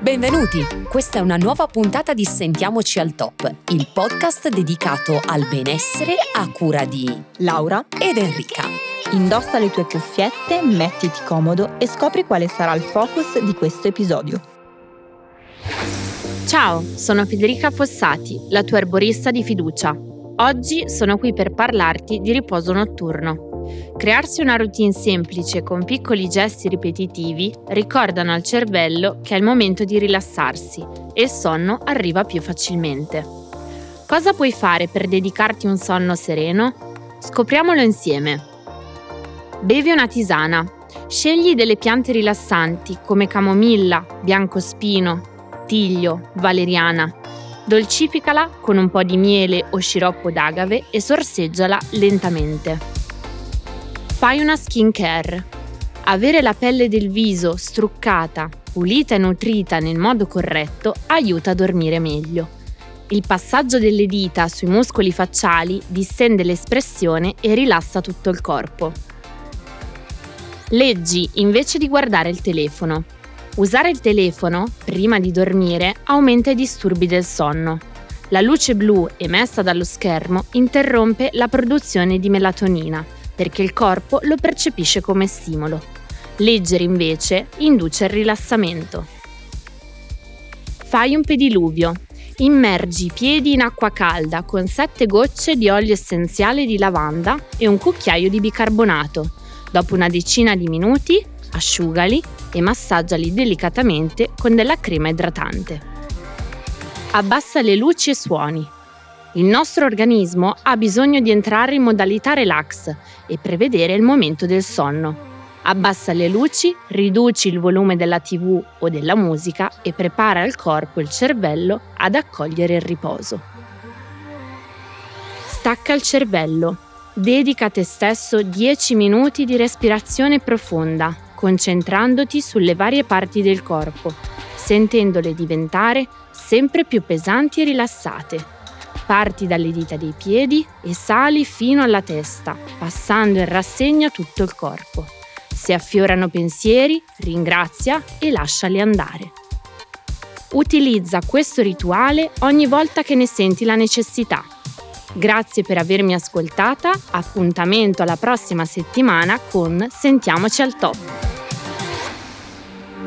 Benvenuti! Questa è una nuova puntata di Sentiamoci al Top, il podcast dedicato al benessere a cura di Laura ed Enrica. Indossa le tue cuffiette, mettiti comodo e scopri quale sarà il focus di questo episodio. Ciao, sono Federica Fossati, la tua erborista di fiducia. Oggi sono qui per parlarti di riposo notturno. Crearsi una routine semplice con piccoli gesti ripetitivi ricordano al cervello che è il momento di rilassarsi e il sonno arriva più facilmente. Cosa puoi fare per dedicarti un sonno sereno? Scopriamolo insieme. Bevi una tisana. Scegli delle piante rilassanti come camomilla, biancospino, tiglio, valeriana. Dolcificala con un po' di miele o sciroppo d'agave e sorseggiala lentamente. Fai una skincare. Avere la pelle del viso struccata, pulita e nutrita nel modo corretto aiuta a dormire meglio. Il passaggio delle dita sui muscoli facciali distende l'espressione e rilassa tutto il corpo. Leggi invece di guardare il telefono. Usare il telefono, prima di dormire, aumenta i disturbi del sonno. La luce blu emessa dallo schermo interrompe la produzione di melatonina, perché il corpo lo percepisce come stimolo. Leggere invece induce il rilassamento. Fai un pediluvio. Immergi i piedi in acqua calda con 7 gocce di olio essenziale di lavanda e un cucchiaio di bicarbonato. Dopo una decina di minuti, asciugali e massaggiali delicatamente con della crema idratante. Abbassa le luci e suoni. Il nostro organismo ha bisogno di entrare in modalità relax e prevedere il momento del sonno. Abbassa le luci, riduci il volume della tv o della musica e prepara il corpo e il cervello ad accogliere il riposo. Stacca il cervello. Dedica a te stesso 10 minuti di respirazione profonda, concentrandoti sulle varie parti del corpo, sentendole diventare sempre più pesanti e rilassate. Parti dalle dita dei piedi e sali fino alla testa, passando in rassegna tutto il corpo. Se affiorano pensieri, ringrazia e lasciali andare. Utilizza questo rituale ogni volta che ne senti la necessità. Grazie per avermi ascoltata, appuntamento alla prossima settimana con Sentiamoci al top.